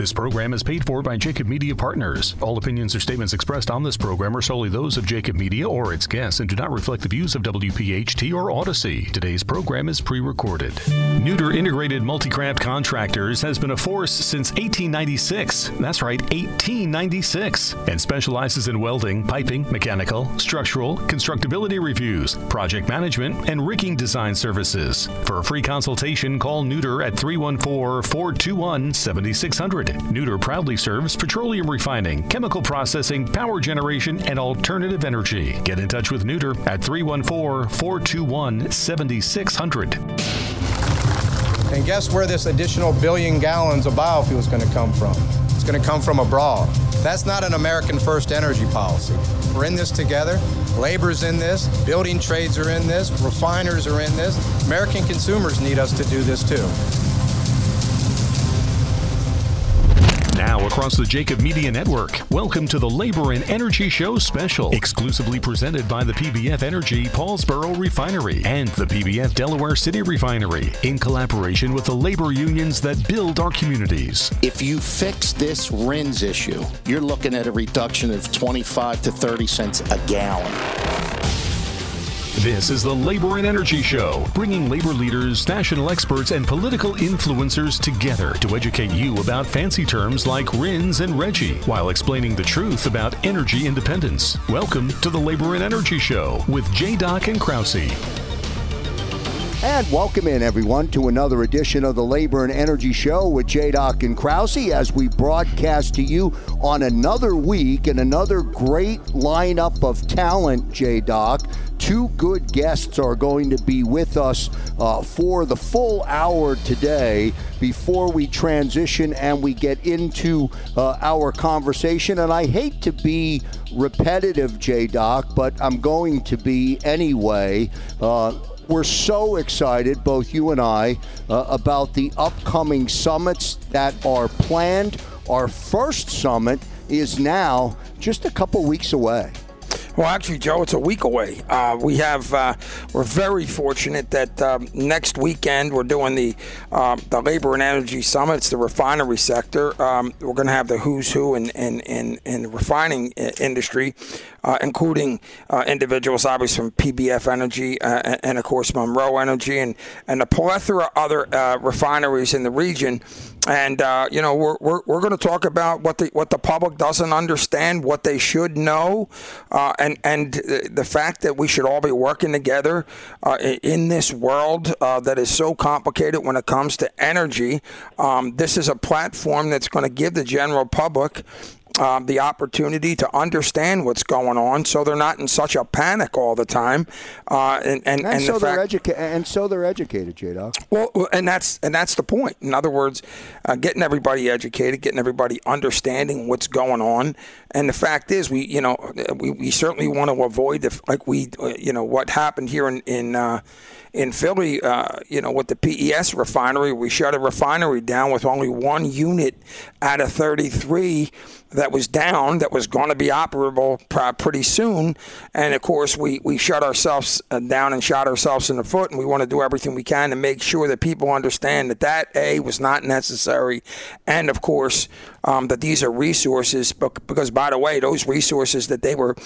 This program is paid for by Jacob Media Partners. All opinions or statements expressed on this program are solely those of Jacob Media or its guests and do not reflect the views of WPHT or Odyssey. Today's program is pre recorded. Nooter Integrated Multicraft Contractors has been a force since 1896. That's right, 1896. And specializes in welding, piping, mechanical, structural, constructability reviews, project management, and rigging design services. For a free consultation, call Nooter at 314 421 7600. Nooter proudly serves petroleum refining, chemical processing, power generation, and alternative energy. Get in touch with Nooter at 314 421 7600. And guess where this additional billion gallons of biofuel is going to come from? It's going to come from abroad. That's not an American first energy policy. We're in this together. Labor's in this. Building trades are in this. Refiners are in this. American consumers need us to do this too. Now, across the Jacob Media Network, welcome to the Labor and Energy Show special, exclusively presented by the PBF Energy Paulsboro Refinery and the PBF Delaware City Refinery, in collaboration with the labor unions that build our communities. If you fix this RINs issue, you're looking at a reduction of 25 to 30 cents a gallon. This is the Labor and Energy Show, bringing labor leaders, national experts, and political influencers together to educate you about fancy terms like RINs and RGGI while explaining the truth about energy independence. Welcome to the Labor and Energy Show with J. Doc and Krause. And welcome in, everyone, to another edition of the Labor and Energy Show with J. Doc and Krause as we broadcast to you on another week and another great lineup of talent, J. Doc. Two good guests are going to be with us uh, for the full hour today before we transition and we get into uh, our conversation. And I hate to be repetitive, J. Doc, but I'm going to be anyway. Uh, we're so excited, both you and I, uh, about the upcoming summits that are planned. Our first summit is now just a couple weeks away. Well, actually, Joe, it's a week away. Uh, we have uh, we're very fortunate that um, next weekend we're doing the uh, the labor and energy summit. It's the refinery sector. Um, we're going to have the who's who in in in, in the refining uh, industry, uh, including uh, individuals obviously from PBF Energy and, and, of course Monroe Energy and and a plethora of other refineries in the region. And you know we're, we're, we're going to talk about what the what the public doesn't understand, what they should know, and and the fact that we should all be working together uh, in this world uh, that is so complicated when it comes to energy. Um, this is a platform that's going to give the general public um, the opportunity to understand what's going on, so they're not in such a panic all the time. Uh, and, and, and, and, so the they're fact, educa- and so they're educated, J. Doc. Well, and that's and that's the point. In other words, uh, getting everybody educated, getting everybody understanding what's going on. And the fact is, we you know we, we certainly want to avoid the like we uh, you know what happened here in in uh, in Philly, uh, you know, with the PES refinery, we shut a refinery down with only one unit out of 33 that was down that was going to be operable pretty soon. And of course, we, we shut ourselves uh, down and shot ourselves in the foot. And we want to do everything we can to make sure that people understand that that, A, was not necessary. And of course, um, that these are resources. Because, by the way, those resources that they were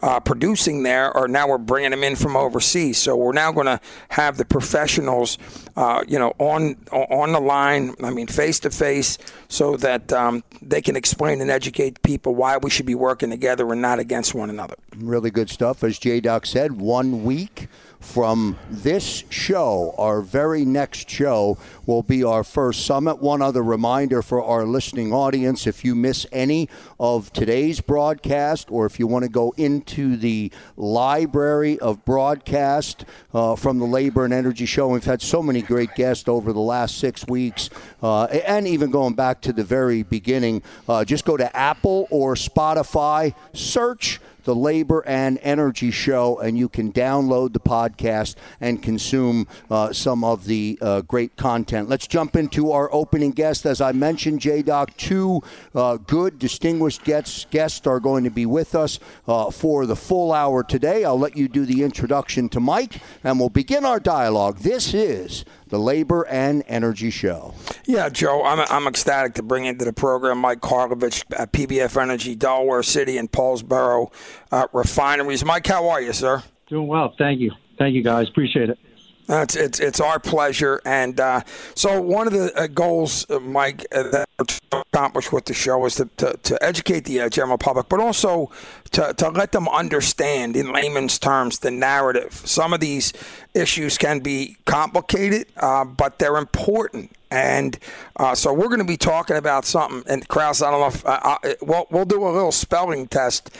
uh, producing there are now we're bringing them in from overseas. So we're now going to have the professionals, uh, you know, on on the line. I mean, face to face, so that um, they can explain and educate people why we should be working together and not against one another. Really good stuff, as J Doc said. One week from this show, our very next show, will be our first summit. One other reminder for our listening audience if you miss any of today's broadcast or if you want to go into the library of broadcast uh, from the Labor and Energy Show, we've had so many great guests over the last six weeks uh, and even going back to the very beginning. Uh, just go to Apple or Spotify, search the Labor and Energy Show, and you can download the podcast and consume uh, some of the uh, great content. Let's jump into our opening guest. As I mentioned, J Doc, two uh, good, distinguished guests, guests are going to be with us uh, for the full hour today. I'll let you do the introduction to Mike, and we'll begin our dialogue. This is the Labor and Energy Show. Yeah, Joe, I'm, I'm ecstatic to bring into the program Mike Karlovich at PBF Energy, Delaware City and Paulsboro uh, refineries. Mike, how are you, sir? Doing well. Thank you. Thank you, guys. Appreciate it. Uh, it's, it's it's our pleasure, and uh, so one of the uh, goals, uh, Mike, uh, that we're accomplish with the show is to, to, to educate the uh, general public, but also to, to let them understand in layman's terms the narrative. Some of these issues can be complicated, uh, but they're important. And uh, so we're going to be talking about something. And Kraus, I don't know if I, we'll, we'll do a little spelling test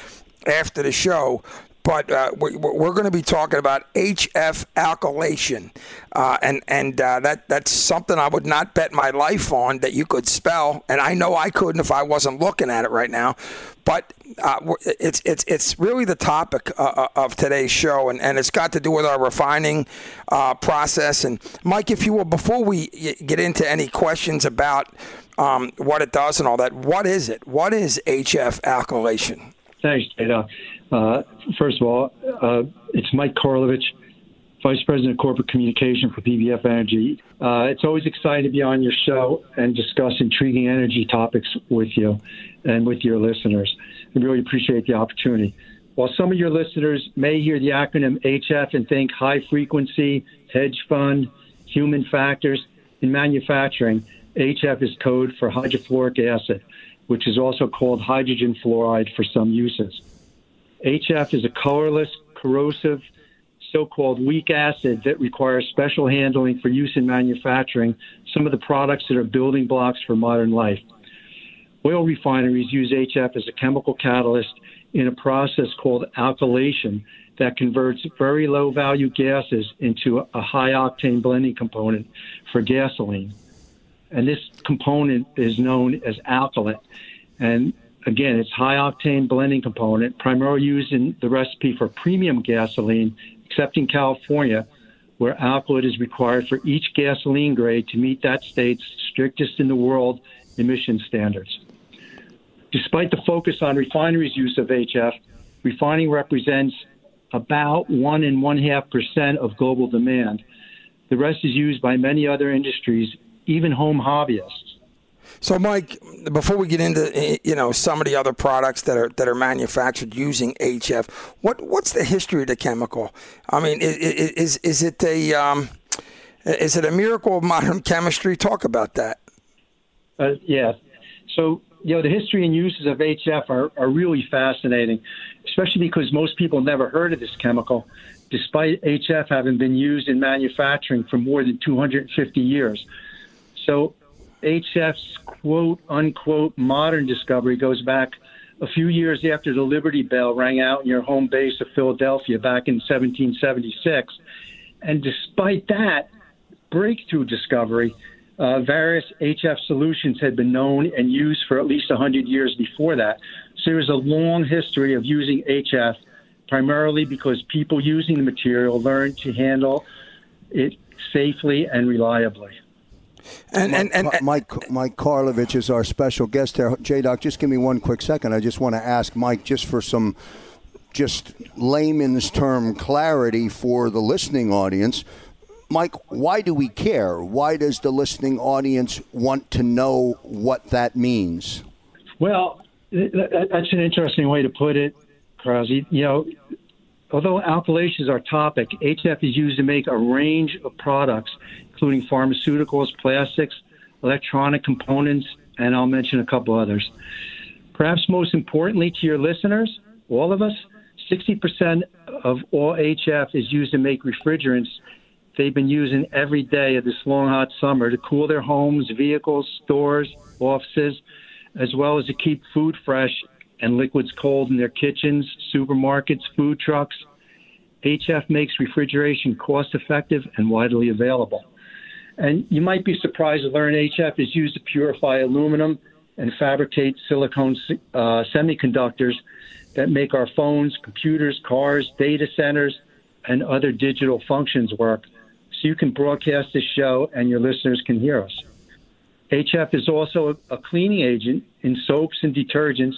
after the show but uh, we're, we're going to be talking about HF alkylation, uh, and and uh, that that's something I would not bet my life on that you could spell, and I know I couldn't if I wasn't looking at it right now. But uh, it's it's it's really the topic uh, uh, of today's show, and, and it's got to do with our refining process. And Mike, if you will, before we get into any questions about um, what it does and all that, what is it? What is HF alkylation? Thanks, Jada. Uh, first of all, uh, it's Mike Karlovich, Vice President of Corporate Communication for PBF Energy. Uh, it's always exciting to be on your show and discuss intriguing energy topics with you and with your listeners. I really appreciate the opportunity. While some of your listeners may hear the acronym HF and think high frequency, hedge fund, human factors in manufacturing, HF is code for hydrofluoric acid, which is also called hydrogen fluoride for some uses. HF is a colorless, corrosive, so called weak acid that requires special handling for use in manufacturing some of the products that are building blocks for modern life. Oil refineries use HF as a chemical catalyst in a process called alkylation that converts very low value gases into a high octane blending component for gasoline. And this component is known as alkylate. And again, it's high octane blending component, primarily used in the recipe for premium gasoline, except in California, where alkylate is required for each gasoline grade to meet that state's strictest in the world emission standards. Despite the focus on refineries' use of HF, refining represents about one and one half percent of global demand. The rest is used by many other industries, even home hobbyists. So, Mike, before we get into eh, you know some of the other products that are that are manufactured using HF, what what's the history of the chemical? I mean, is is, is it a um, is it a miracle of modern chemistry? Talk about that. Uh, yeah. So you know the history and uses of HF are, are really fascinating, especially because most people never heard of this chemical, despite HF having been used in manufacturing for more than 250 years. So HF's quote unquote modern discovery goes back a few years after the Liberty Bell rang out in your home base of Philadelphia back in 1776. And despite that breakthrough discovery, uh, various HF solutions had been known and used for at least 100 years before that. So there's a long history of using HF, primarily because people using the material learned to handle it safely and reliably. And, Mike, and, and, and, Mike, Mike Karlovich is our special guest here. J Doc, just give me one quick second. I just want to ask Mike, just for some just layman's term clarity for the listening audience. Mike, why do we care? Why does the listening audience want to know what that means? Well, that's an interesting way to put it, Krause. You know, although alkylation is our topic, HF is used to make a range of products including pharmaceuticals, plastics, electronic components, and I'll mention a couple others. Perhaps most importantly to your listeners, all of us, 60% of all HF is used to make refrigerants they've been using every day of this long, hot summer to cool their homes, vehicles, stores, offices, as well as to keep food fresh and liquids cold in their kitchens, supermarkets, food trucks. HF makes refrigeration cost effective and widely available. And you might be surprised to learn HF is used to purify aluminum and fabricate silicone uh, semiconductors that make our phones, computers, cars, data centers, and other digital functions work. So you can broadcast this show and your listeners can hear us. HF is also a, a cleaning agent in soaps and detergents,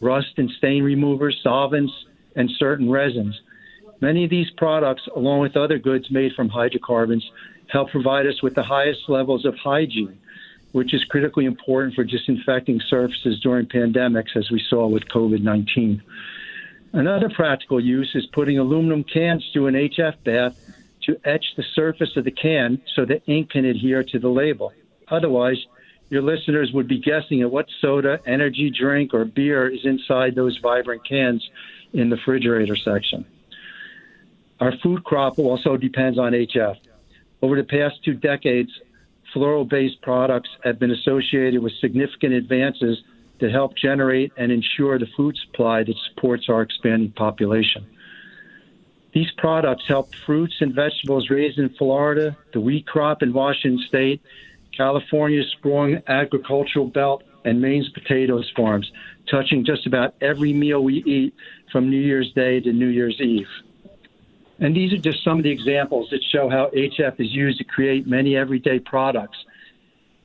rust and stain removers, solvents, and certain resins. Many of these products, along with other goods made from hydrocarbons, help provide us with the highest levels of hygiene, which is critically important for disinfecting surfaces during pandemics, as we saw with COVID 19. Another practical use is putting aluminum cans through an HF bath to etch the surface of the can so the ink can adhere to the label. Otherwise, your listeners would be guessing at what soda, energy drink, or beer is inside those vibrant cans in the refrigerator section. Our food crop also depends on HF. Over the past two decades, fluoro based products have been associated with significant advances that help generate and ensure the food supply that supports our expanding population. These products help fruits and vegetables raised in Florida, the wheat crop in Washington state, California's sprawling agricultural belt, and Maine's potatoes farms, touching just about every meal we eat from New Year's Day to New Year's Eve. And these are just some of the examples that show how HF is used to create many everyday products,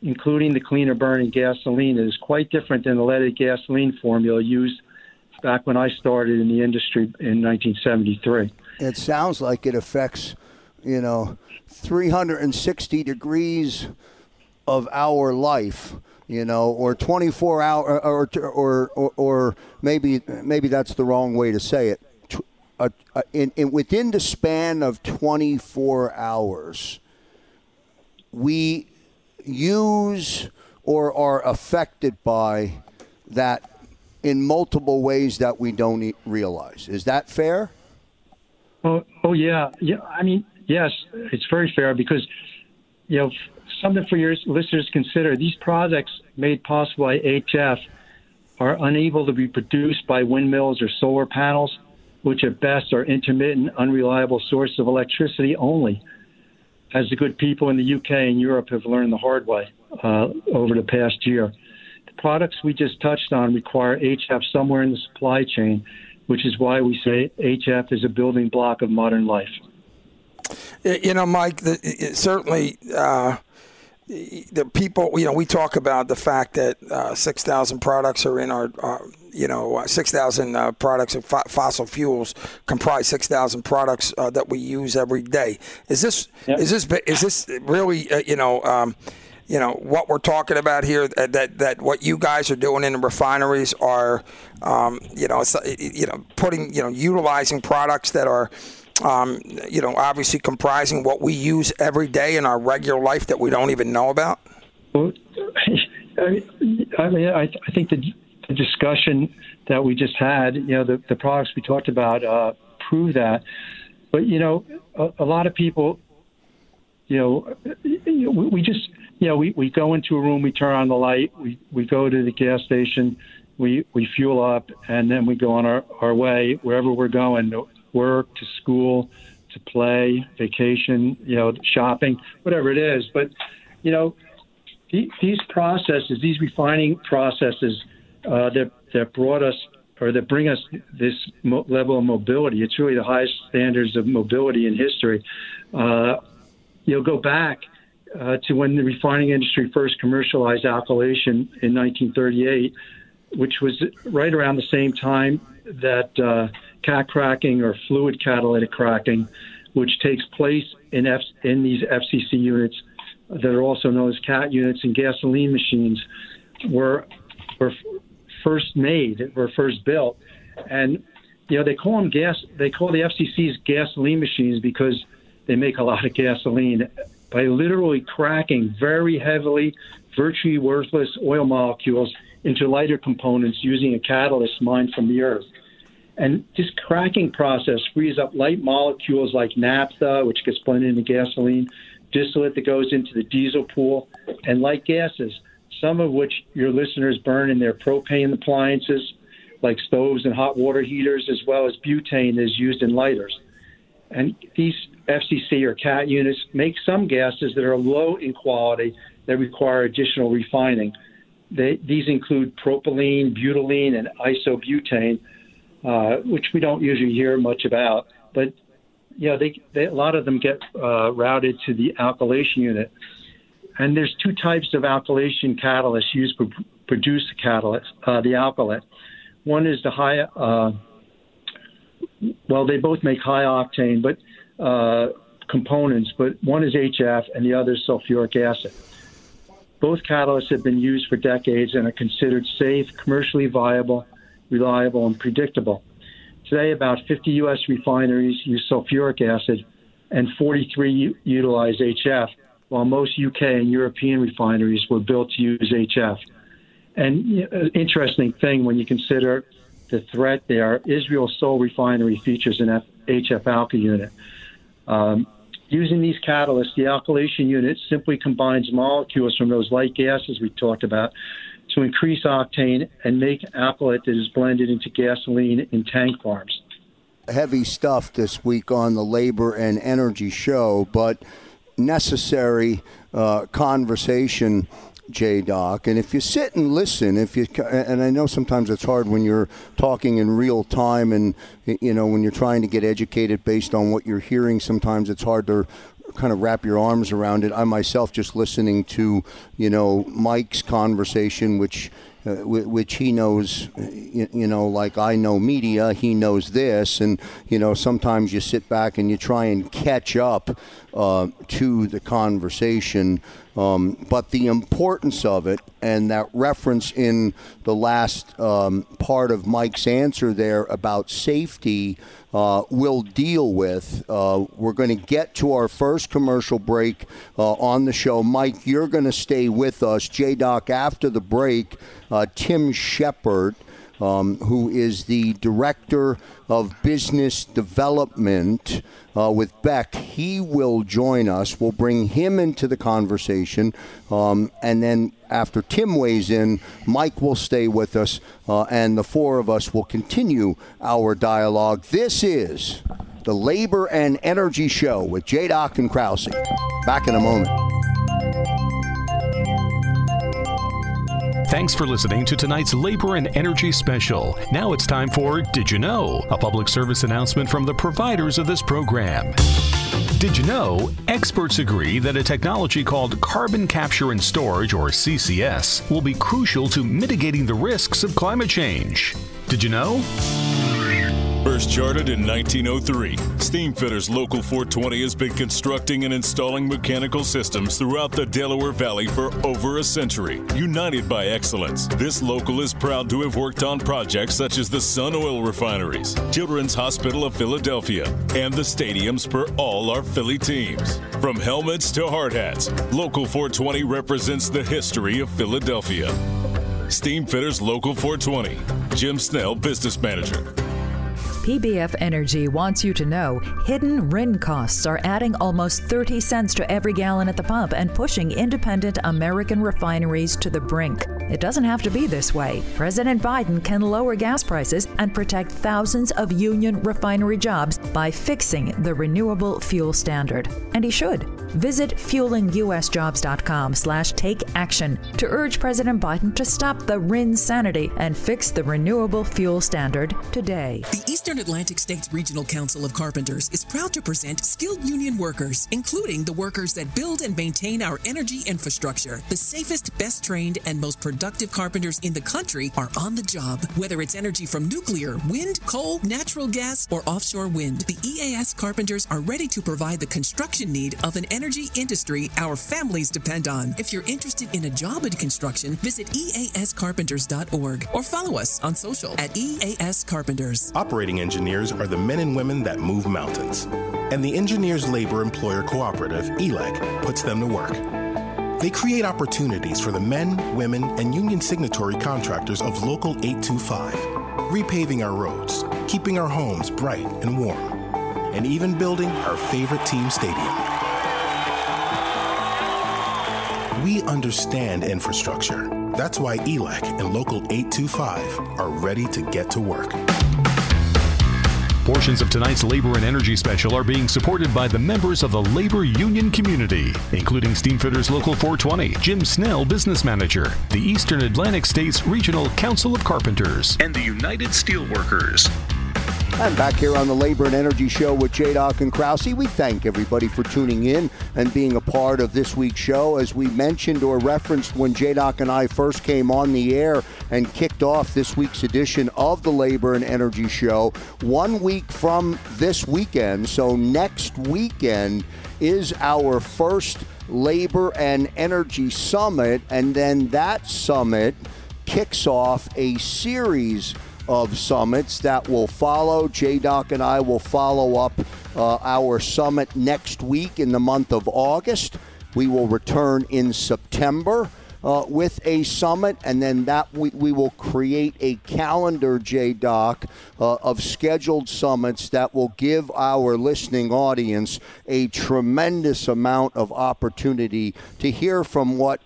including the cleaner burning gasoline that is quite different than the leaded gasoline formula used back when I started in the industry in 1973. It sounds like it affects, you know, 360 degrees of our life you know, or 24 hour, or, or, or, or, maybe maybe that's the wrong way to say it. Uh, uh, in, in, within the span of 24 hours, we use or are affected by that in multiple ways that we don't realize. Is that fair? Oh, oh yeah, yeah. I mean, yes, it's very fair because you know something for your listeners to consider. These products made possible by HF are unable to be produced by windmills or solar panels, which at best are intermittent, unreliable sources of electricity only, as the good people in the UK and Europe have learned the hard way uh, over the past year. The products we just touched on require HF somewhere in the supply chain, which is why we say HF is a building block of modern life. You know, Mike, the, certainly. Uh the people, you know, we talk about the fact that uh, 6,000 products are in our, uh, you know, uh, 6,000 uh, products of fo- fossil fuels comprise 6,000 products uh, that we use every day. Is this, yep. is this, is this really, uh, you know, um, you know what we're talking about here that that what you guys are doing in the refineries are um, you know you know putting you know utilizing products that are um, you know, obviously comprising what we use every day in our regular life that we don't even know about? Well, I mean, I, I think the, the discussion that we just had, you know, the, the products we talked about uh, prove that. But, you know, a, a lot of people, you know, we just, you know, we, we go into a room, we turn on the light, we, we go to the gas station, we, we fuel up, and then we go on our, our way wherever we're going to work to school to play, vacation, you know, shopping, whatever it is. But, you know, these processes, these refining processes uh, that, that brought us or that bring us this mo- level of mobility, it's really the highest standards of mobility in history. Uh, you'll go back uh, to when the refining industry first commercialized alkylation in 1938, which was right around the same time that uh, cat cracking or fluid catalytic cracking, which takes place in, F- in these FCC units that are also known as cat units and gasoline machines, were were first made, were first built, and you know they call them gas. They call the FCCs gasoline machines because they make a lot of gasoline by literally cracking very heavily, virtually worthless oil molecules into lighter components using a catalyst mined from the earth. And this cracking process frees up light molecules like naphtha, which gets blended into gasoline, distillate that goes into the diesel pool, and light gases, some of which your listeners burn in their propane appliances, like stoves and hot water heaters, as well as butane is used in lighters. And these FCC or CAT units make some gases that are low in quality that require additional refining. They, these include propylene, butylene, and isobutane uh, which we don't usually hear much about. But know, they, they a lot of them get uh, routed to the alkylation unit. And there's two types of alkylation catalysts used to produce the catalyst, uh, the alkylate. One is the high. Uh, well, they both make high octane, but uh, components, but one is HF and the other is sulfuric acid. Both catalysts have been used for decades and are considered safe, commercially viable, reliable, and predictable. Today, about 50 U.S. refineries use sulfuric acid and 43 utilize HF, while most UK and European refineries were built to use HF. And know, interesting thing when you consider the threat there, Israel's sole refinery features an F- HF alky unit. Um, using these catalysts, the alkylation unit simply combines molecules from those light gases we talked about to increase octane and make alkylate that is blended into gasoline in tank farms. Heavy stuff this week on the labor and energy show, but necessary uh, conversation. J Doc, and if you sit and listen, if you and I know sometimes it's hard when you're talking in real time, and you know when you're trying to get educated based on what you're hearing. Sometimes it's hard to kind of wrap your arms around it. I myself just listening to you know Mike's conversation, which uh, which he knows, you, know, like I know media, he knows this, and you know, sometimes you sit back and you try and catch up uh, to the conversation. Um, but the importance of it and that reference in the last um, part of Mike's answer there about safety, uh, we'll deal with. Uh, we're going to get to our first commercial break uh, on the show. Mike, you're going to stay with us. J Doc, after the break, uh, Tim Shepperd um, who is the director of business development uh, with Becht. He will join us. We'll bring him into the conversation. Um, and then after Tim weighs in, Mike will stay with us, uh, and the four of us will continue our dialogue. This is the Labor and Energy Show with J. Doc and Krause. Back in a moment. Thanks for listening to tonight's Labor and Energy Special. Now it's time for Did You Know? A public service announcement from the providers of this program. Did you know? Experts agree that a technology called carbon capture and storage, or CCS, will be crucial to mitigating the risks of climate change. Did you know? First chartered in 1903, Steamfitters Local 420 has been constructing and installing mechanical systems throughout the Delaware Valley for over a century. United by excellence, this local is proud to have worked on projects such as the Sun Oil Refineries, Children's Hospital of Philadelphia, and the stadiums for all our Philly teams. From helmets to hard hats, Local 420 represents the history of Philadelphia. Steamfitters Local 420, Jim Snell, Business Manager. PBF Energy wants you to know hidden RIN costs are adding almost 30 cents to every gallon at the pump and pushing independent American refineries to the brink. It doesn't have to be this way. President Biden can lower gas prices and protect thousands of union refinery jobs by fixing the renewable fuel standard. And he should. Visit fuelingusjobs.com slash take action to urge President Biden to stop the RIN sanity and fix the renewable fuel standard today. The Eastern Atlantic States Regional Council of Carpenters is proud to present skilled union workers, including the workers that build and maintain our energy infrastructure. The safest, best trained, and most productive carpenters in the country are on the job. Whether it's energy from nuclear, wind, coal, natural gas, or offshore wind, the EAS carpenters are ready to provide the construction need of an energy industry our families depend on. If you're interested in a job in construction, visit eascarpenters.org or follow us on social at EAS Carpenters. Operating engineers are the men and women that move mountains. And the Engineers Labor Employer Cooperative, ELEC, puts them to work. They create opportunities for the men, women, and union signatory contractors of Local 825, repaving our roads, keeping our homes bright and warm, and even building our favorite team stadium. We understand infrastructure. That's why ELEC and Local 825 are ready to get to work. Portions of tonight's labor and energy special are being supported by the members of the labor union community, including Steamfitters Local 420, Jim Snell, Business Manager, the Eastern Atlantic States Regional Council of Carpenters, and the United Steelworkers. And back here on the Labor and Energy Show with J. And Krause, we thank everybody for tuning in and being a part of this week's show. As we mentioned or referenced when J. And I first came on the air and kicked off this week's edition of the Labor and Energy Show, one week from this weekend, so next weekend, is our first Labor and Energy Summit. And then that summit kicks off a series of summits that will follow. J Doc and I will follow up uh, our summit next week in the month of August. We will return in September. Uh, with a summit, and then that we, we will create a calendar, J Doc, uh, of scheduled summits that will give our listening audience a tremendous amount of opportunity to hear from what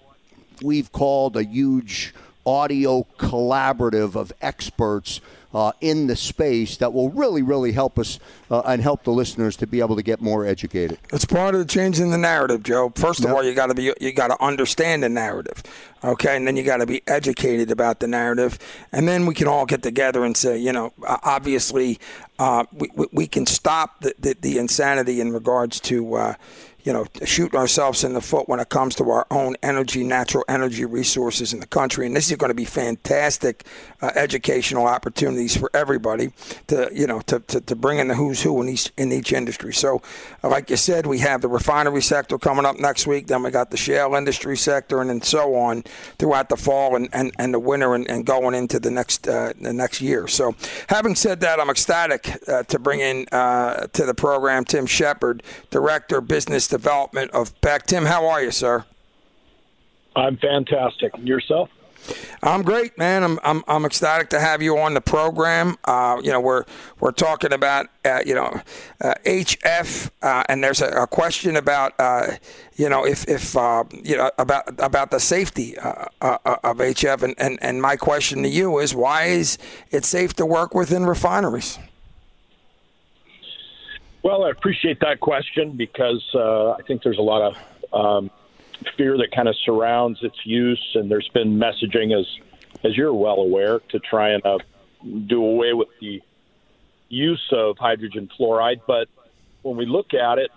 we've called a huge audio collaborative of experts uh, in the space that will really, really help us uh, and help the listeners to be able to get more educated. It's part of the changing the narrative, Joe. First of Yep. all, you got to be you got to understand the narrative, okay, and then you got to be educated about the narrative, and then we can all get together and say, you know, uh, obviously, uh, we, we we can stop the, the, the insanity in regards to. You know, shooting ourselves in the foot when it comes to our own energy, natural energy resources in the country. And this is going to be fantastic uh, educational opportunities for everybody to, you know, to, to, to bring in the who's who in each in each industry. So, uh, like you said, we have the refinery sector coming up next week. Then we got the shale industry sector, and then so on throughout the fall and, and, and the winter, and, and going into the next uh, the next year. So, having said that, I'm ecstatic uh, to bring in uh, to the program Tim Shepperd, Director Business Development of Becht. Tim, how are you, sir? I'm fantastic. And yourself? I'm great, man. I'm I'm, I'm ecstatic to have you on the program. Uh, you know, we're we're talking about uh, you know uh, HF, uh, and there's a, a question about uh, you know if if uh, you know about about the safety uh, uh, of HF, and, and and my question to you is why is it safe to work within refineries? Well, I appreciate that question because uh, I think there's a lot of um, fear that kind of surrounds its use, and there's been messaging, as as you're well aware, to try and uh, do away with the use of hydrogen fluoride. But when we look at it,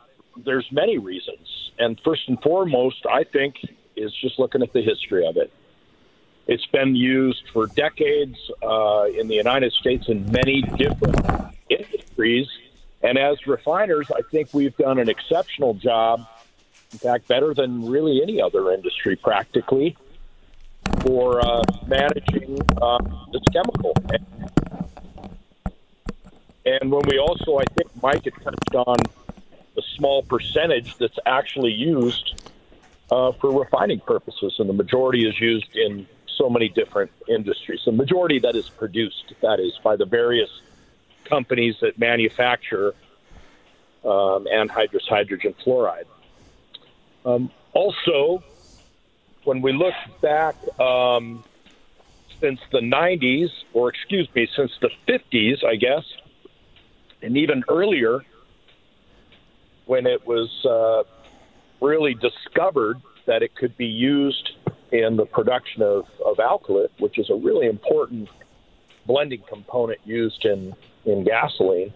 there's many reasons, and first and foremost, I think, is just looking at the history of it. It's been used for decades uh, in the United States in many different industries. And as refiners, I think we've done an exceptional job, in fact, better than really any other industry practically, for uh, managing uh, this chemical. And when we also, I think Mike had touched on the small percentage that's actually used uh, for refining purposes, and the majority is used in so many different industries. The majority that is produced, that is, by the various companies that manufacture um, anhydrous hydrogen fluoride. Um, also, when we look back um, since the 90s, or excuse me, since the 50s, I guess, and even earlier, when it was uh, really discovered that it could be used in the production of, of alkylate, which is a really important blending component used in, in gasoline,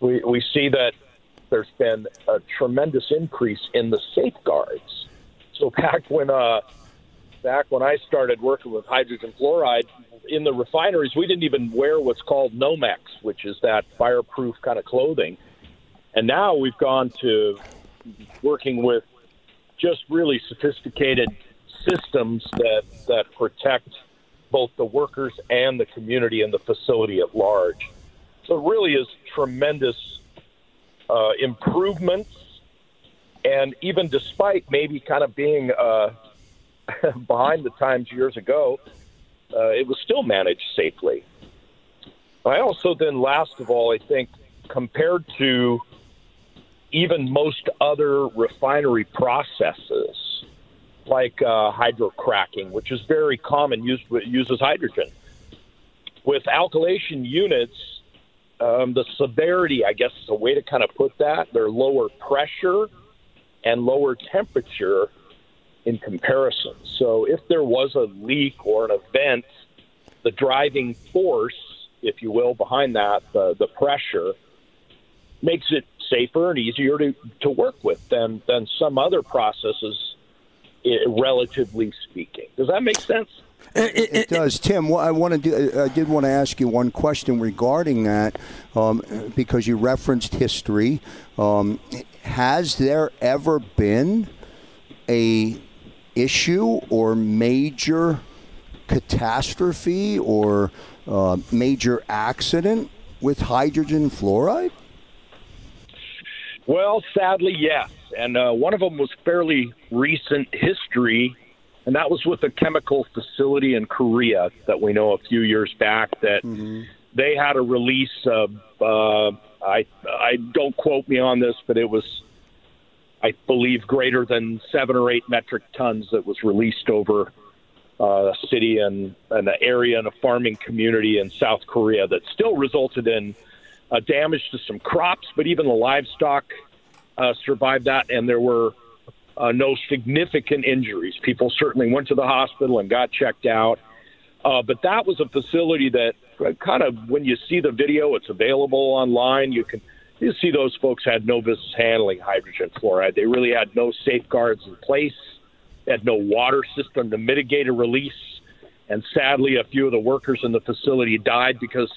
we, we see that there's been a tremendous increase in the safeguards. So back when uh, back when I started working with hydrogen fluoride in the refineries, we didn't even wear what's called Nomex, which is that fireproof kind of clothing. And now we've gone to working with just really sophisticated systems that that protect both the workers and the community and the facility at large. So it really is tremendous uh, improvements. And even despite maybe kind of being uh, behind the times years ago, uh, it was still managed safely. I also then, last of all, I think compared to even most other refinery processes, like uh, hydrocracking, which is very common, used uses hydrogen. With alkylation units, um, the severity, I guess, is a way to kind of put that. They're lower pressure and lower temperature in comparison. So if there was a leak or an event, the driving force if you will, behind that, the, the pressure makes it safer and easier to, to work with than, than some other processes, relatively speaking. Does that make sense? It, it, does, Tim. I want to do, I did want to ask you one question regarding that, um, because you referenced history. Um, has there ever been a issue or major catastrophe or uh, major accident with hydrogen fluoride? Well, sadly, yes. And uh, one of them was fairly recent history, and that was with a chemical facility in Korea that we know a few years back that mm-hmm. they had a release of, uh, I, I don't quote me on this, but it was, I believe, greater than seven or eight metric tons that was released over uh, a city and, and an area and a farming community in South Korea that still resulted in uh, damage to some crops, but even the livestock uh, survived that, and there were uh, no significant injuries. People certainly went to the hospital and got checked out. Uh, but that was a facility that uh, kind of, when you see the video, it's available online. You can you see those folks had no business handling hydrogen fluoride. They really had no safeguards in place had no water system to mitigate a release. And sadly, a few of the workers in the facility died because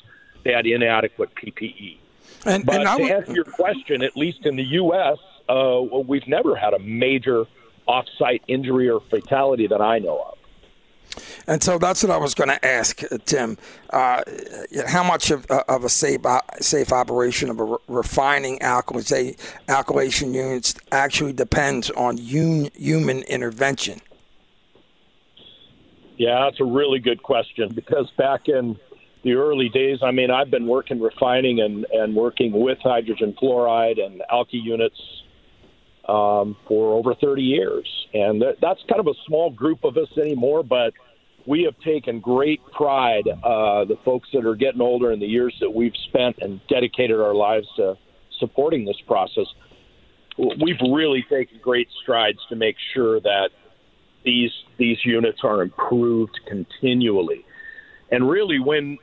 they had inadequate PPE. And, but and to would... answer your question, at least in the U.S., uh, we've never had a major offsite injury or fatality that I know of. And so that's what I was going to ask, uh, Tim. Uh, how much of, uh, of a safe uh, safe operation of a re- refining alkylation, alkylation units actually depends on un- human intervention? Yeah, that's a really good question because back in the early days, I mean, I've been working refining and, and working with hydrogen fluoride and alky units um, for over 30 years. And that's kind of a small group of us anymore, but we have taken great pride, uh, the folks that are getting older in the years that we've spent and dedicated our lives to supporting this process. We've really taken great strides to make sure that these these units are improved continually. And really, when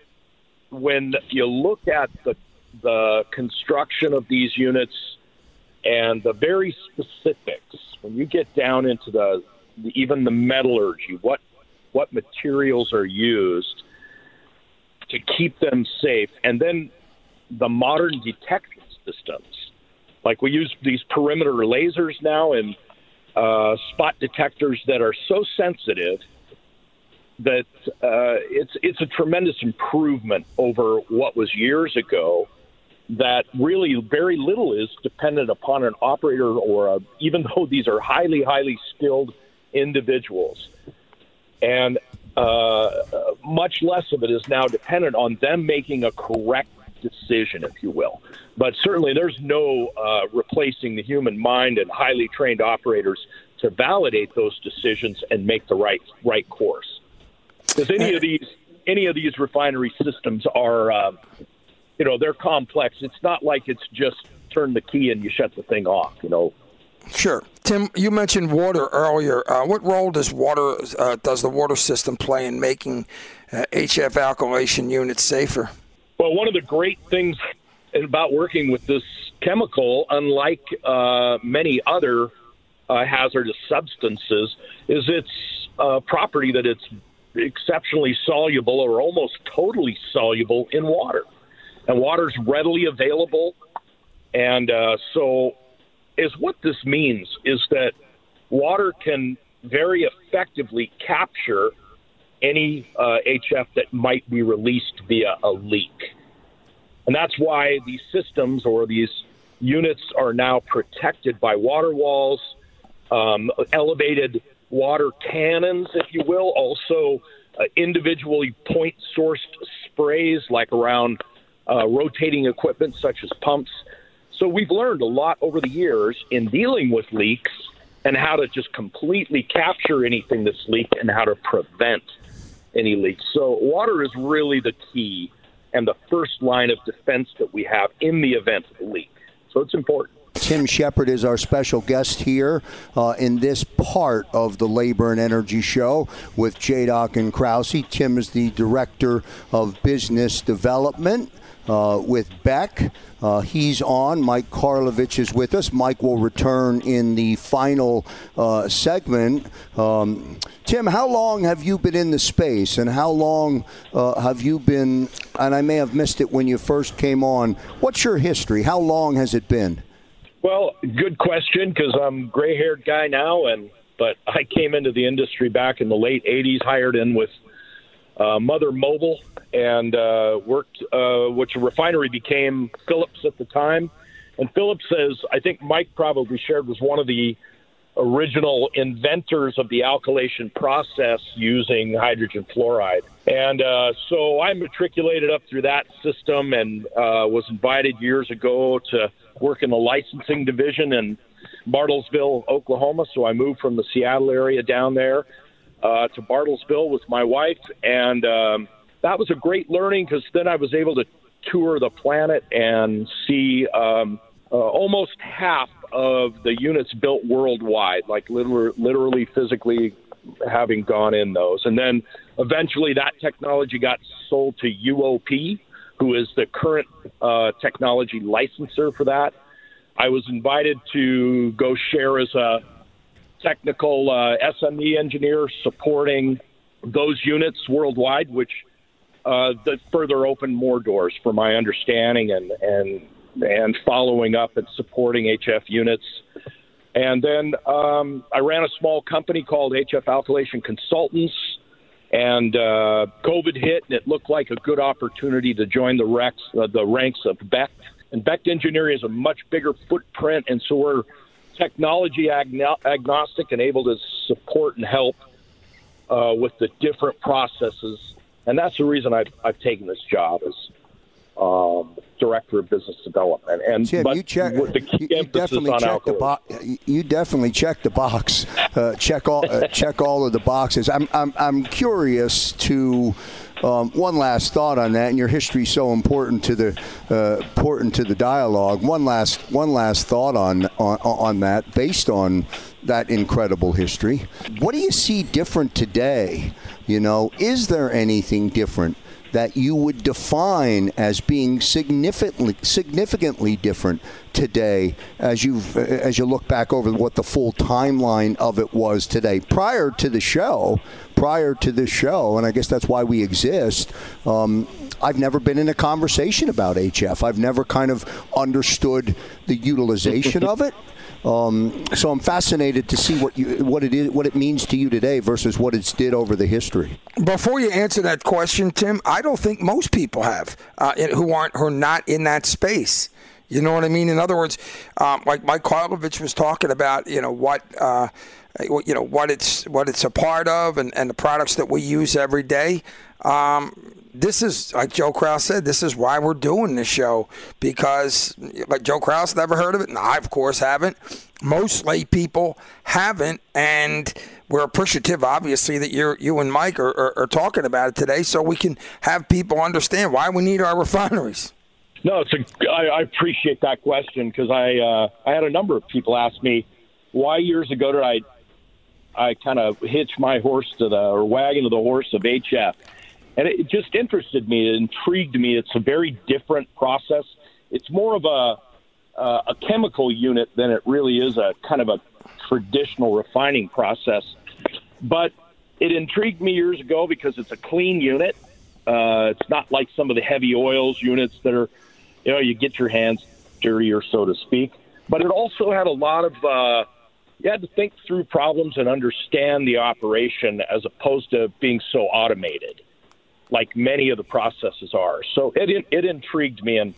when you look at the the construction of these units and the very specifics, when you get down into the even the metallurgy, what what materials are used to keep them safe, and then the modern detection systems. Like we use these perimeter lasers now and uh, spot detectors that are so sensitive that uh, it's it's a tremendous improvement over what was years ago. That really very little is dependent upon an operator or a, even though these are highly highly skilled individuals and uh, much less of it is now dependent on them making a correct decision, if you will. But certainly, there's no uh, replacing the human mind and highly trained operators to validate those decisions and make the right right course. Because any of these any of these refinery systems are, uh, you know, they're complex. It's not like it's just turn the key and you shut the thing off. You know, Sure, Tim. You mentioned water earlier. Uh, what role does water uh, does the water system play in making uh, HF alkylation units safer? Well, one of the great things about working with this chemical, unlike uh, many other uh, hazardous substances, is its uh, property that it's exceptionally soluble or almost totally soluble in water, and water is readily available, and so is what this means is that water can very effectively capture any uh, HF that might be released via a leak. And that's why these systems or these units are now protected by water walls, um, elevated water cannons, if you will, also uh, individually point sourced sprays like around uh, rotating equipment such as pumps so we've learned a lot over the years in dealing with leaks and how to just completely capture anything that's leaked and how to prevent any leaks. So water is really the key and the first line of defense that we have in the event of a leak. So it's important. Tim Shepperd is our special guest here uh, in this part of the Labor and Energy Show with Doc and Krause. Tim is the Director of Business Development uh, with Becht. Uh, he's on. Mike Karlovich is with us. Mike will return in the final uh, segment. Um, Tim, how long have you been in the space, and how long uh, have you been? And I may have missed it when you first came on. What's your history? How long has it been? Well, good question because I'm a gray-haired guy now, and but I came into the industry back in the late '80s, hired in with uh, Mother Mobil and uh, worked, uh, which refinery became Phillips at the time. And Phillips says, I think Mike probably shared, was one of the original inventors of the alkylation process using hydrogen fluoride. And uh, so I matriculated up through that system and uh, was invited years ago to work in the licensing division in Bartlesville, Oklahoma. So I moved from the Seattle area down there uh, to Bartlesville with my wife. And um, that was a great learning because then I was able to tour the planet and see um, uh, almost half of the units built worldwide, like literally, literally physically having gone in those. And then eventually that technology got sold to UOP, who is the current uh, technology licensor for that. I was invited to go share as a technical uh, SME engineer supporting those units worldwide, which uh, that further opened more doors for my understanding and and and following up and supporting HF units. And then um, I ran a small company called HF Alkylation Consultants. And uh, COVID hit, and it looked like a good opportunity to join the, Rex, uh, the ranks of Becht. And Becht Engineering is a much bigger footprint, and so we're technology agnostic and able to support and help uh, with the different processes and that's the reason I've, I've taken this job as um, director of business development. And Tim, but you check. you, you definitely check the box. You definitely check the box. Uh, check all. Uh, check all of the boxes. I'm. I'm. I'm curious to. Um, one last thought on that, and your history is so important to the uh, important to the dialogue. One last one last thought on, on on that, based on that incredible history. What do you see different today? You know, is there anything different? That you would define as being significantly significantly different today as you as you look back over what the full timeline of it was today. Prior to the show prior to this show and I guess that's why we exist um, I've never been in a conversation about HF I've never kind of understood the utilization of it um, so I'm fascinated to see what you what it is what it means to you today versus what it's did over the history. Before you answer that question, Tim, I don't think most people have uh, who aren't who are not in that space. You know what I mean? In other words, um, like Mike Karlovich was talking about, you know what. Uh, you know what it's what it's a part of and, and the products that we use every day. Um, this is like Joe Kraus said. This is why we're doing this show because, like Joe Kraus, never heard of it, and I, of course, haven't. Most lay people haven't, and we're appreciative, obviously, that you you and Mike are, are, are, talking about it today, so we can have people understand why we need our refineries. No, it's a. I, I appreciate that question because I uh, I had a number of people ask me why years ago did I I kind of hitch my horse to the or wagon to the horse of HF and it just interested me. It intrigued me. It's a very different process. It's more of a uh, a chemical unit than it really is a kind of a traditional refining process. But it intrigued me years ago because it's a clean unit. Uh, it's not like some of the heavy oils units that are, you know, you get your hands dirtier, so to speak. But it also had a lot of, uh, you had to think through problems and understand the operation as opposed to being so automated like many of the processes are. So it it intrigued me, and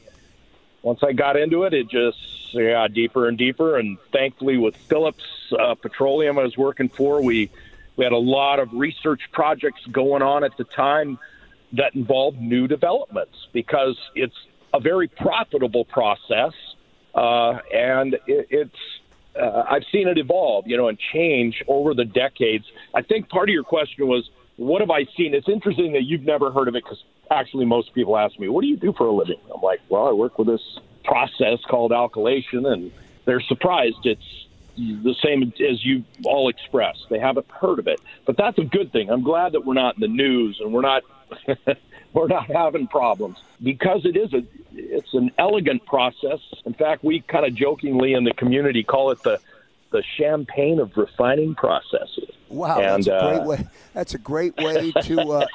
once I got into it, it just got deeper and deeper. And thankfully, with Phillips uh, Petroleum, I was working for, we we had a lot of research projects going on at the time that involved new developments because it's a very profitable process, uh, and it, it's. Uh, I've seen it evolve, you know, and change over the decades. I think part of your question was, what have I seen? It's interesting that you've never heard of it because actually most people ask me, what do you do for a living? I'm like, well, I work with this process called alkylation and they're surprised it's the same as you all expressed. They haven't heard of it, but that's a good thing. I'm glad that we're not in the news and we're not we're not having problems because it is a it's an elegant process. In fact, we kind of jokingly in the community call it the the champagne of refining processes. Wow, and, that's a great uh, way. That's a great way to, uh,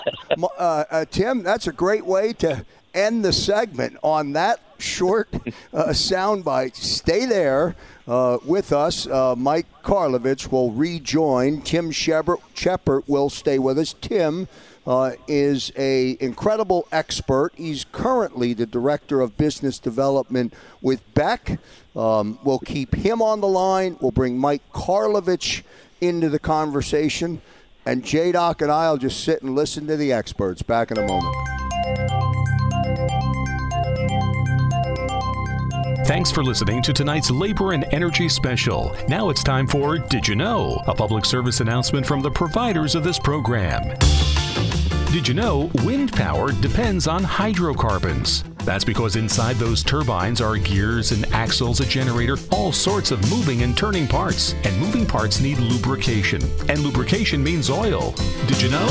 uh, uh, Tim. That's a great way to end the segment on that short uh, soundbite. Stay there uh, with us. Uh, Mike Karlovich will rejoin. Tim Shepperd, Shepperd will stay with us. Tim uh, is a incredible expert. He's currently the director of business development with Becht. Um, we'll keep him on the line. We'll bring Mike Karlovich into the conversation. And J Doc and I will just sit and listen to the experts. Back in a moment. Thanks for listening to tonight's Labor and Energy Special. Now it's time for Did You Know? A public service announcement from the providers of this program. Did you know wind power depends on hydrocarbons? That's because inside those turbines are gears and axles, a generator, all sorts of moving and turning parts. And moving parts need lubrication. And lubrication means oil. Did you know?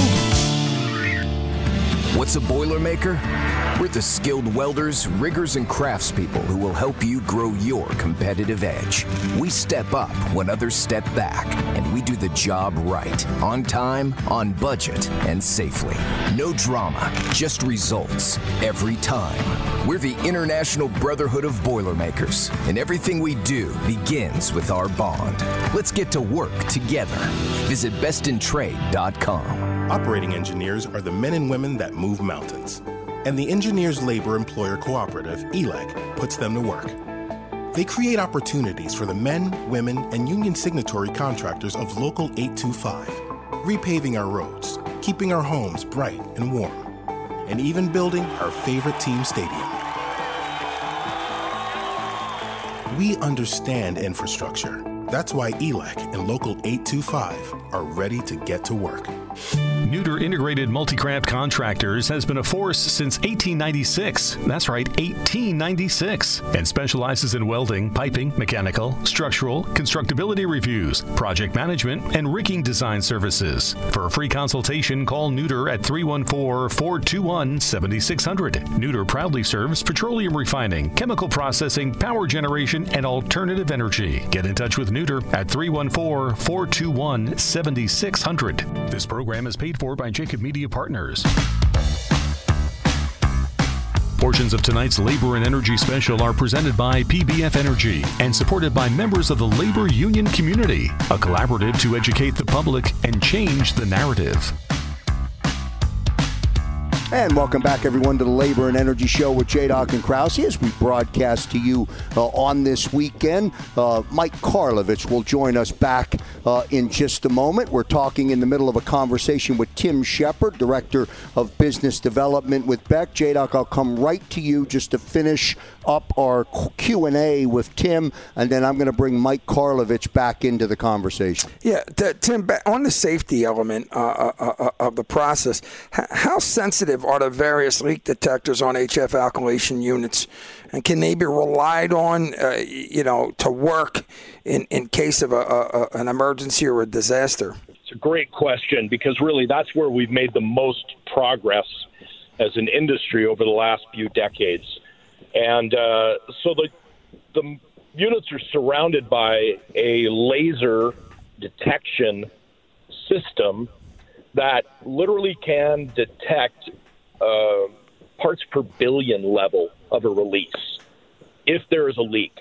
What's a Boilermaker? We're the skilled welders, riggers, and craftspeople who will help you grow your competitive edge. We step up when others step back, and we do the job right, on time, on budget, and safely. No drama, just results every time. We're the International Brotherhood of Boilermakers, and everything we do begins with our bond. Let's get to work together. Visit bestintrade.com. Operating engineers are the men and women that move mountains and the Engineers Labor Employer Cooperative, ELEC, puts them to work. They create opportunities for the men, women, and union signatory contractors of Local 825, repaving our roads, keeping our homes bright and warm, and even building our favorite team stadium. We understand infrastructure. That's why ELEC and Local 825 are ready to get to work. Nooter Integrated Multicraft Contractors has been a force since 1896. That's right, 1896. And specializes in welding, piping, mechanical, structural, constructability reviews, project management, and rigging design services. For a free consultation, call Nooter at 314 421 7600. Nooter proudly serves petroleum refining, chemical processing, power generation, and alternative energy. Get in touch with Nooter at 314 421 7600. This program is paid paid for by Jacob Media Partners. Portions of tonight's Labor and Energy Special are presented by PBF Energy and supported by members of the labor union community, a collaborative to educate the public and change the narrative. And welcome back, everyone, to the Labor and Energy Show with J. Doc and Krause as we broadcast to you uh, on this weekend. Uh, Mike Karlovich will join us back uh, in just a moment. We're talking in the middle of a conversation with Tim Shepperd, Director of Business Development with Becht. J. Doc, I'll come right to you just to finish up our Q&A with Tim, and then I'm going to bring Mike Karlovich back into the conversation. Yeah, t- Tim, on the safety element uh, uh, uh, of the process, how sensitive are the various leak detectors on HF alkylation units, and can they be relied on, uh, you know, to work in, in case of a, a, an emergency or a disaster? It's a great question because really that's where we've made the most progress as an industry over the last few decades. And uh, so the the units are surrounded by a laser detection system that literally can detect uh, parts per billion level of a release if there is a leak.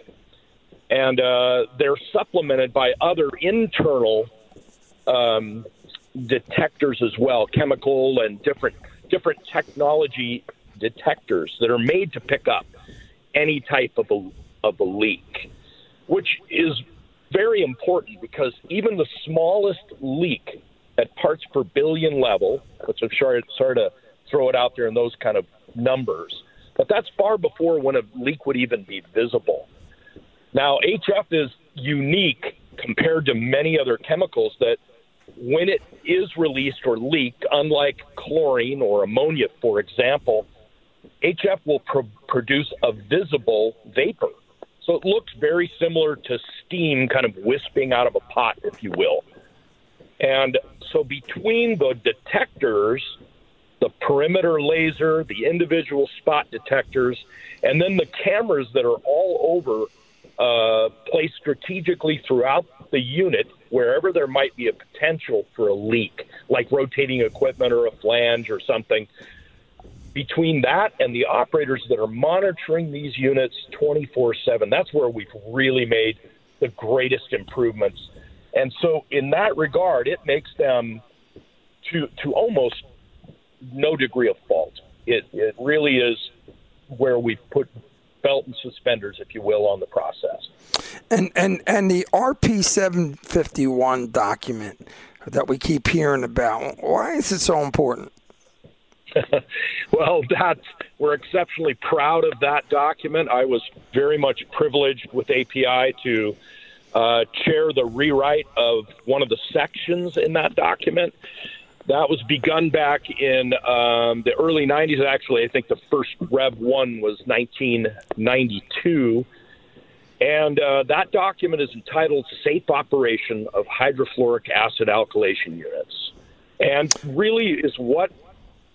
And uh, they're supplemented by other internal um, detectors as well, chemical and different different technology detectors that are made to pick up any type of a, of a leak, which is very important because even the smallest leak at parts per billion level, which I'm sorry, sorry to throw it out there in those kind of numbers. But that's far before when a leak would even be visible. Now, HF is unique compared to many other chemicals that when it is released or leaked, unlike chlorine or ammonia, for example, HF will pro- produce a visible vapor. So it looks very similar to steam kind of wisping out of a pot, if you will. And so between the detectors, the perimeter laser, the individual spot detectors, and then the cameras that are all over, uh, placed strategically throughout the unit, wherever there might be a potential for a leak, like rotating equipment or a flange or something. Between that and the operators that are monitoring these units 24 7, that's where we've really made the greatest improvements. And so, in that regard, it makes them to, to almost no degree of fault. It, it really is where we've put belt and suspenders, if you will, on the process. And and and the RP seven fifty one document that we keep hearing about. Why is it so important? well, that's we're exceptionally proud of that document. I was very much privileged with API to uh, chair the rewrite of one of the sections in that document. That was begun back in um, the early 90s. Actually, I think the first Rev 1 was 1992. And uh, that document is entitled Safe Operation of Hydrofluoric Acid Alkylation Units. And really is what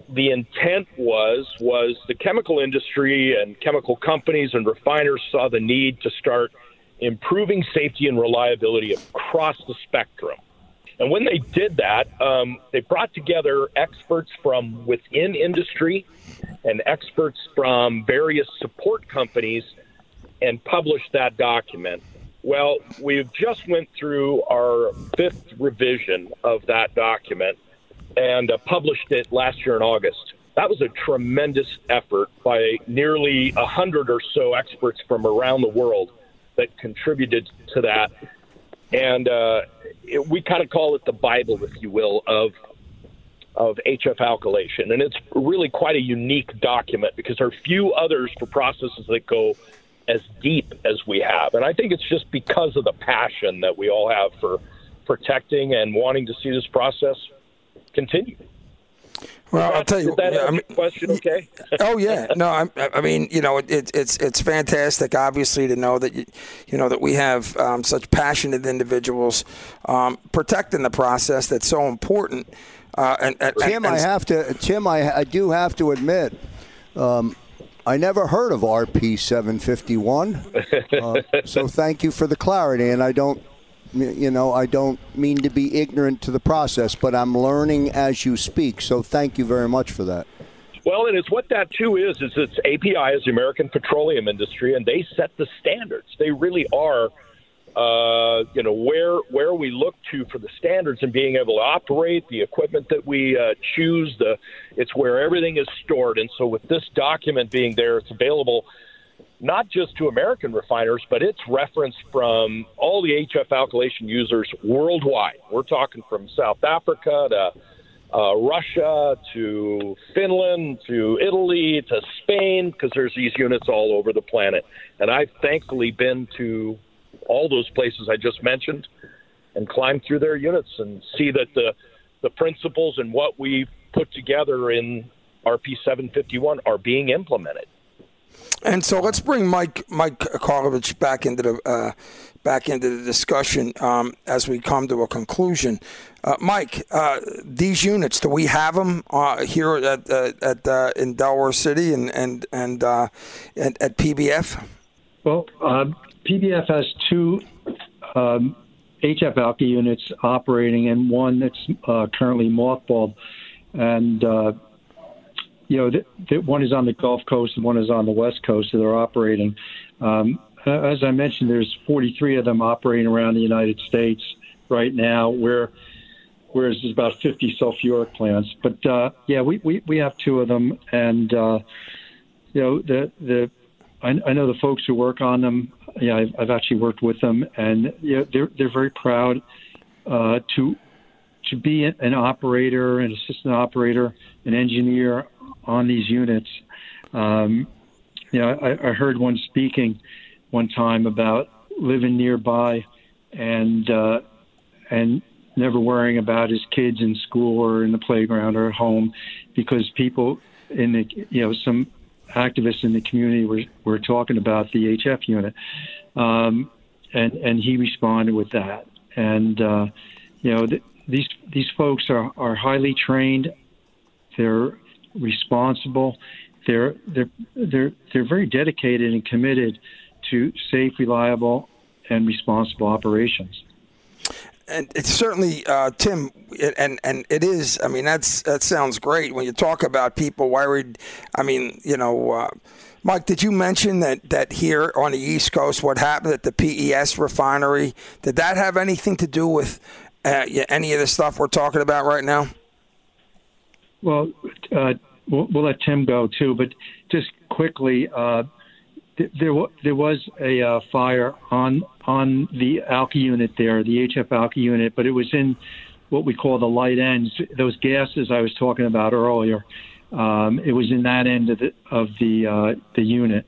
the intent was was the chemical industry and chemical companies and refiners saw the need to start improving safety and reliability across the spectrum. And when they did that, um, they brought together experts from within industry and experts from various support companies and published that document. Well, we've just went through our fifth revision of that document and uh, published it last year in August. That was a tremendous effort by nearly a hundred or so experts from around the world that contributed to that. And uh, it, we kind of call it the Bible, if you will, of of HF alkylation, and it's really quite a unique document because there are few others for processes that go as deep as we have. And I think it's just because of the passion that we all have for protecting and wanting to see this process continue. Well, I'll tell you. That yeah, I mean, question okay? oh yeah, no, I, I mean, you know, it, it's it's fantastic, obviously, to know that you, you know that we have um, such passionate individuals um, protecting the process that's so important. Uh, and, and, Tim, and, I have to. Tim, I, I do have to admit, um, I never heard of RP 751. Uh, so thank you for the clarity, and I don't you know, I don't mean to be ignorant to the process, but I'm learning as you speak. So thank you very much for that. Well, and it's what that too is. Is it's API is the American Petroleum Industry, and they set the standards. They really are, uh, you know, where where we look to for the standards and being able to operate the equipment that we uh, choose. The it's where everything is stored, and so with this document being there, it's available not just to American refiners, but it's referenced from all the HF alkylation users worldwide. We're talking from South Africa to uh, Russia to Finland to Italy to Spain, because there's these units all over the planet. And I've thankfully been to all those places I just mentioned and climbed through their units and see that the the principles and what we put together in RP 751 are being implemented. And so let's bring Mike Mike Karlovich back into the uh, back into the discussion um, as we come to a conclusion. Uh, Mike, uh, these units, do we have them uh, here at uh, at uh, in Delaware City and and and at, at, PBF? Well, PBF has two um, HF Alky units operating, and one that's currently mothballed, and you know, th- th- one is on the Gulf Coast and one is on the West Coast, so they're operating. Um, as I mentioned, there's 43 of them operating around the United States right now, where whereas there's about 50 sulfuric plants. But uh, yeah, we, we, we have two of them, and uh, you know the the I, I know the folks who work on them. Yeah, I've, I've actually worked with them, and yeah, they're they're very proud uh, to to be an operator, an assistant operator, an engineer on these units. Um, you know, I, I heard one speaking one time about living nearby and uh, and never worrying about his kids in school or in the playground or at home because people in the you know some activists in the community were, were talking about the HF unit. Um, and, and he responded with that. And, uh, you know, th- these, these folks are, are highly trained. They're responsible. They're, they're, they're, they're very dedicated and committed to safe, reliable, and responsible operations and it's certainly uh, Tim, and and it is. I mean, that's that sounds great when you talk about people worried. I mean, you know, uh, Mike, did you mention that that here on the East Coast, what happened at the PES refinery? Did that have anything to do with uh, any of the stuff we're talking about right now? Well, uh, we'll, we'll, let Tim go too, but just quickly. Uh, there, there was a uh, fire on on the alky unit there, the HF alky unit, but it was in what we call the light ends. Those gases I was talking about earlier. Um, it was in that end of the of the uh, the unit.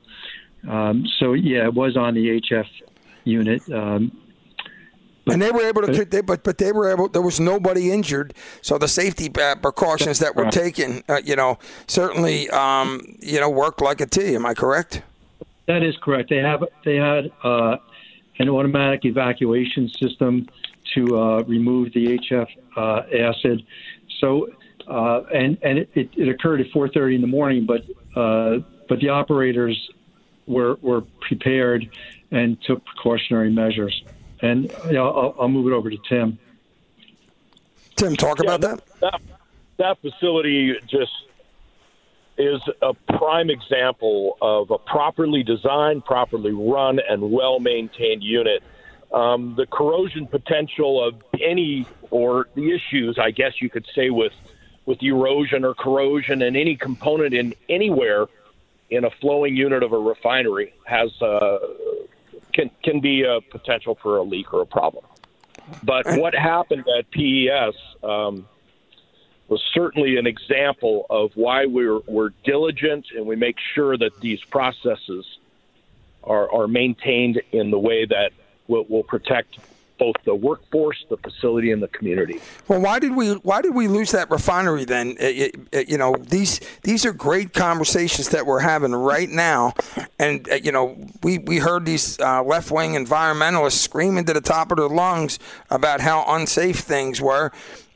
Um, so yeah, it was on the HF unit. Um, and they were able to, but, they, but but they were able. There was nobody injured, so the safety precautions that were taken, uh, you know, certainly, um, you know, worked like a T. Am I correct? That is correct. They have they had uh, an automatic evacuation system to uh, remove the HF uh, acid. So uh, and and it, it, occurred at 4:30 in the morning, but uh, but the operators were were prepared and took precautionary measures. And you know, I'll, I'll move it over to Tim. Tim, talk yeah, about that. That that facility just is a prime example of a properly designed, properly run, and well maintained unit. Um, the corrosion potential of any, or the issues, I guess you could say, with with erosion or corrosion and any component in anywhere in a flowing unit of a refinery has uh, can can be a potential for a leak or a problem. But what happened at PES um, was certainly an example of why we're, we're diligent and we make sure that these processes are, are maintained in the way that will, will protect both the workforce, the facility, and the community. Well, why did we why did we lose that refinery then? It, it, you know, these these are great conversations that we're having right now, and uh, you know, we we heard these uh, left wing environmentalists screaming to the top of their lungs about how unsafe things were.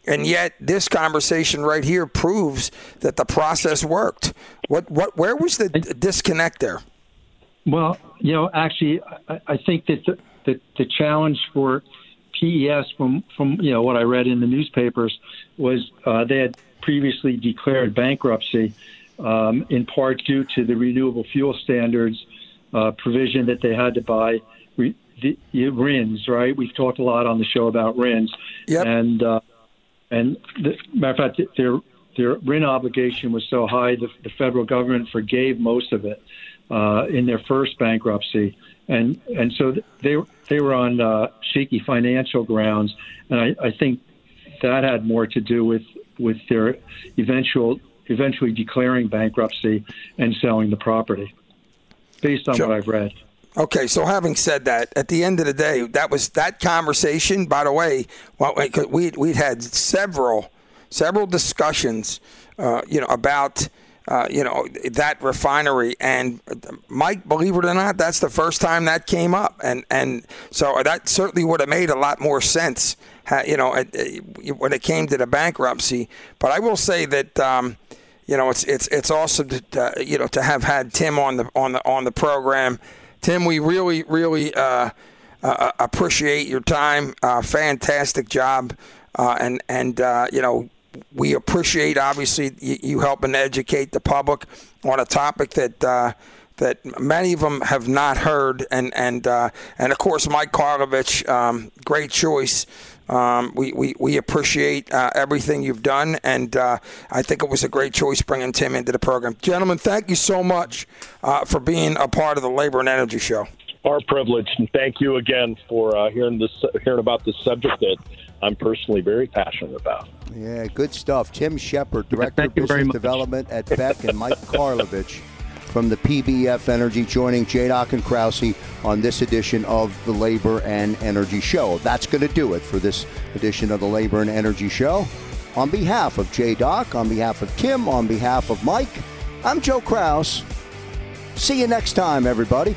And yet, this conversation right here proves that the process worked. What, what, where was the disconnect there? Well, you know, actually, I, I think that the, the, the challenge for PES, from from you know what I read in the newspapers, was uh, they had previously declared bankruptcy, um, in part due to the renewable fuel standards uh, provision that they had to buy re, the, the RINs. Right, we've talked a lot on the show about RINs, yep. and uh, and the, matter of fact, their their RIN obligation was so high, the, the federal government forgave most of it uh, in their first bankruptcy, and and so they they were on uh, shaky financial grounds, and I, I think that had more to do with with their eventual eventually declaring bankruptcy and selling the property, based on sure. what I've read. Okay, so having said that, at the end of the day, that was that conversation. By the way, well, we we'd had several several discussions, uh, you know, about. Uh, you know that refinery and Mike, believe it or not, that's the first time that came up, and and so that certainly would have made a lot more sense, you know, when it came to the bankruptcy. But I will say that um, you know it's it's it's awesome to you know to have had Tim on the on the on the program Tim, we really, really uh, uh, appreciate your time. Uh, fantastic job, uh, and and uh, you know we appreciate obviously you, helping educate the public on a topic that uh, that many of them have not heard, and and and of course Mike Karlovich, um, great choice. Um, we, we, we appreciate uh, everything you've done, and uh, I think it was a great choice bringing Tim into the program. Gentlemen, thank you so much uh, for being a part of the Labor and Energy Show. Our privilege, and thank you again for uh, hearing this, hearing about this subject that I'm personally very passionate about. Yeah, good stuff. Tim Shepperd, Director of Business Development at Becht, and Mike Karlovich from the PBF Energy, joining J-Doc and Krause on this edition of the Labor and Energy Show. That's going to do it for this edition of the Labor and Energy Show. On behalf of J-Doc, on behalf of Kim, on behalf of Mike, I'm Joe Kraus. See you next time, everybody.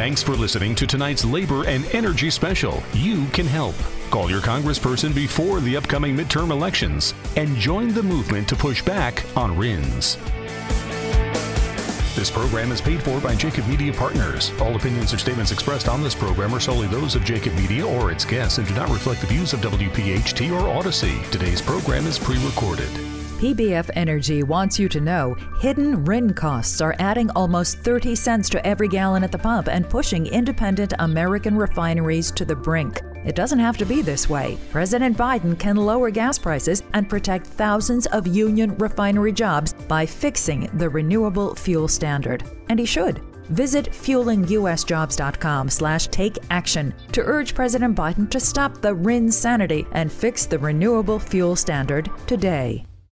Thanks for listening to tonight's Labor and Energy Special. You can help. Call your congressperson before the upcoming midterm elections and join the movement to push back on RINs. This program is paid for by Jacob Media Partners. All opinions or statements expressed on this program are solely those of Jacob Media or its guests and do not reflect the views of WPHT or Odyssey. Today's program is pre recorded. PBF Energy wants you to know hidden RIN costs are adding almost 30 cents to every gallon at the pump and pushing independent American refineries to the brink. It doesn't have to be this way. President Biden can lower gas prices and protect thousands of union refinery jobs by fixing the renewable fuel standard. And he should. Visit fuelingusjobs.com slash take action to urge President Biden to stop the RIN sanity and fix the renewable fuel standard today.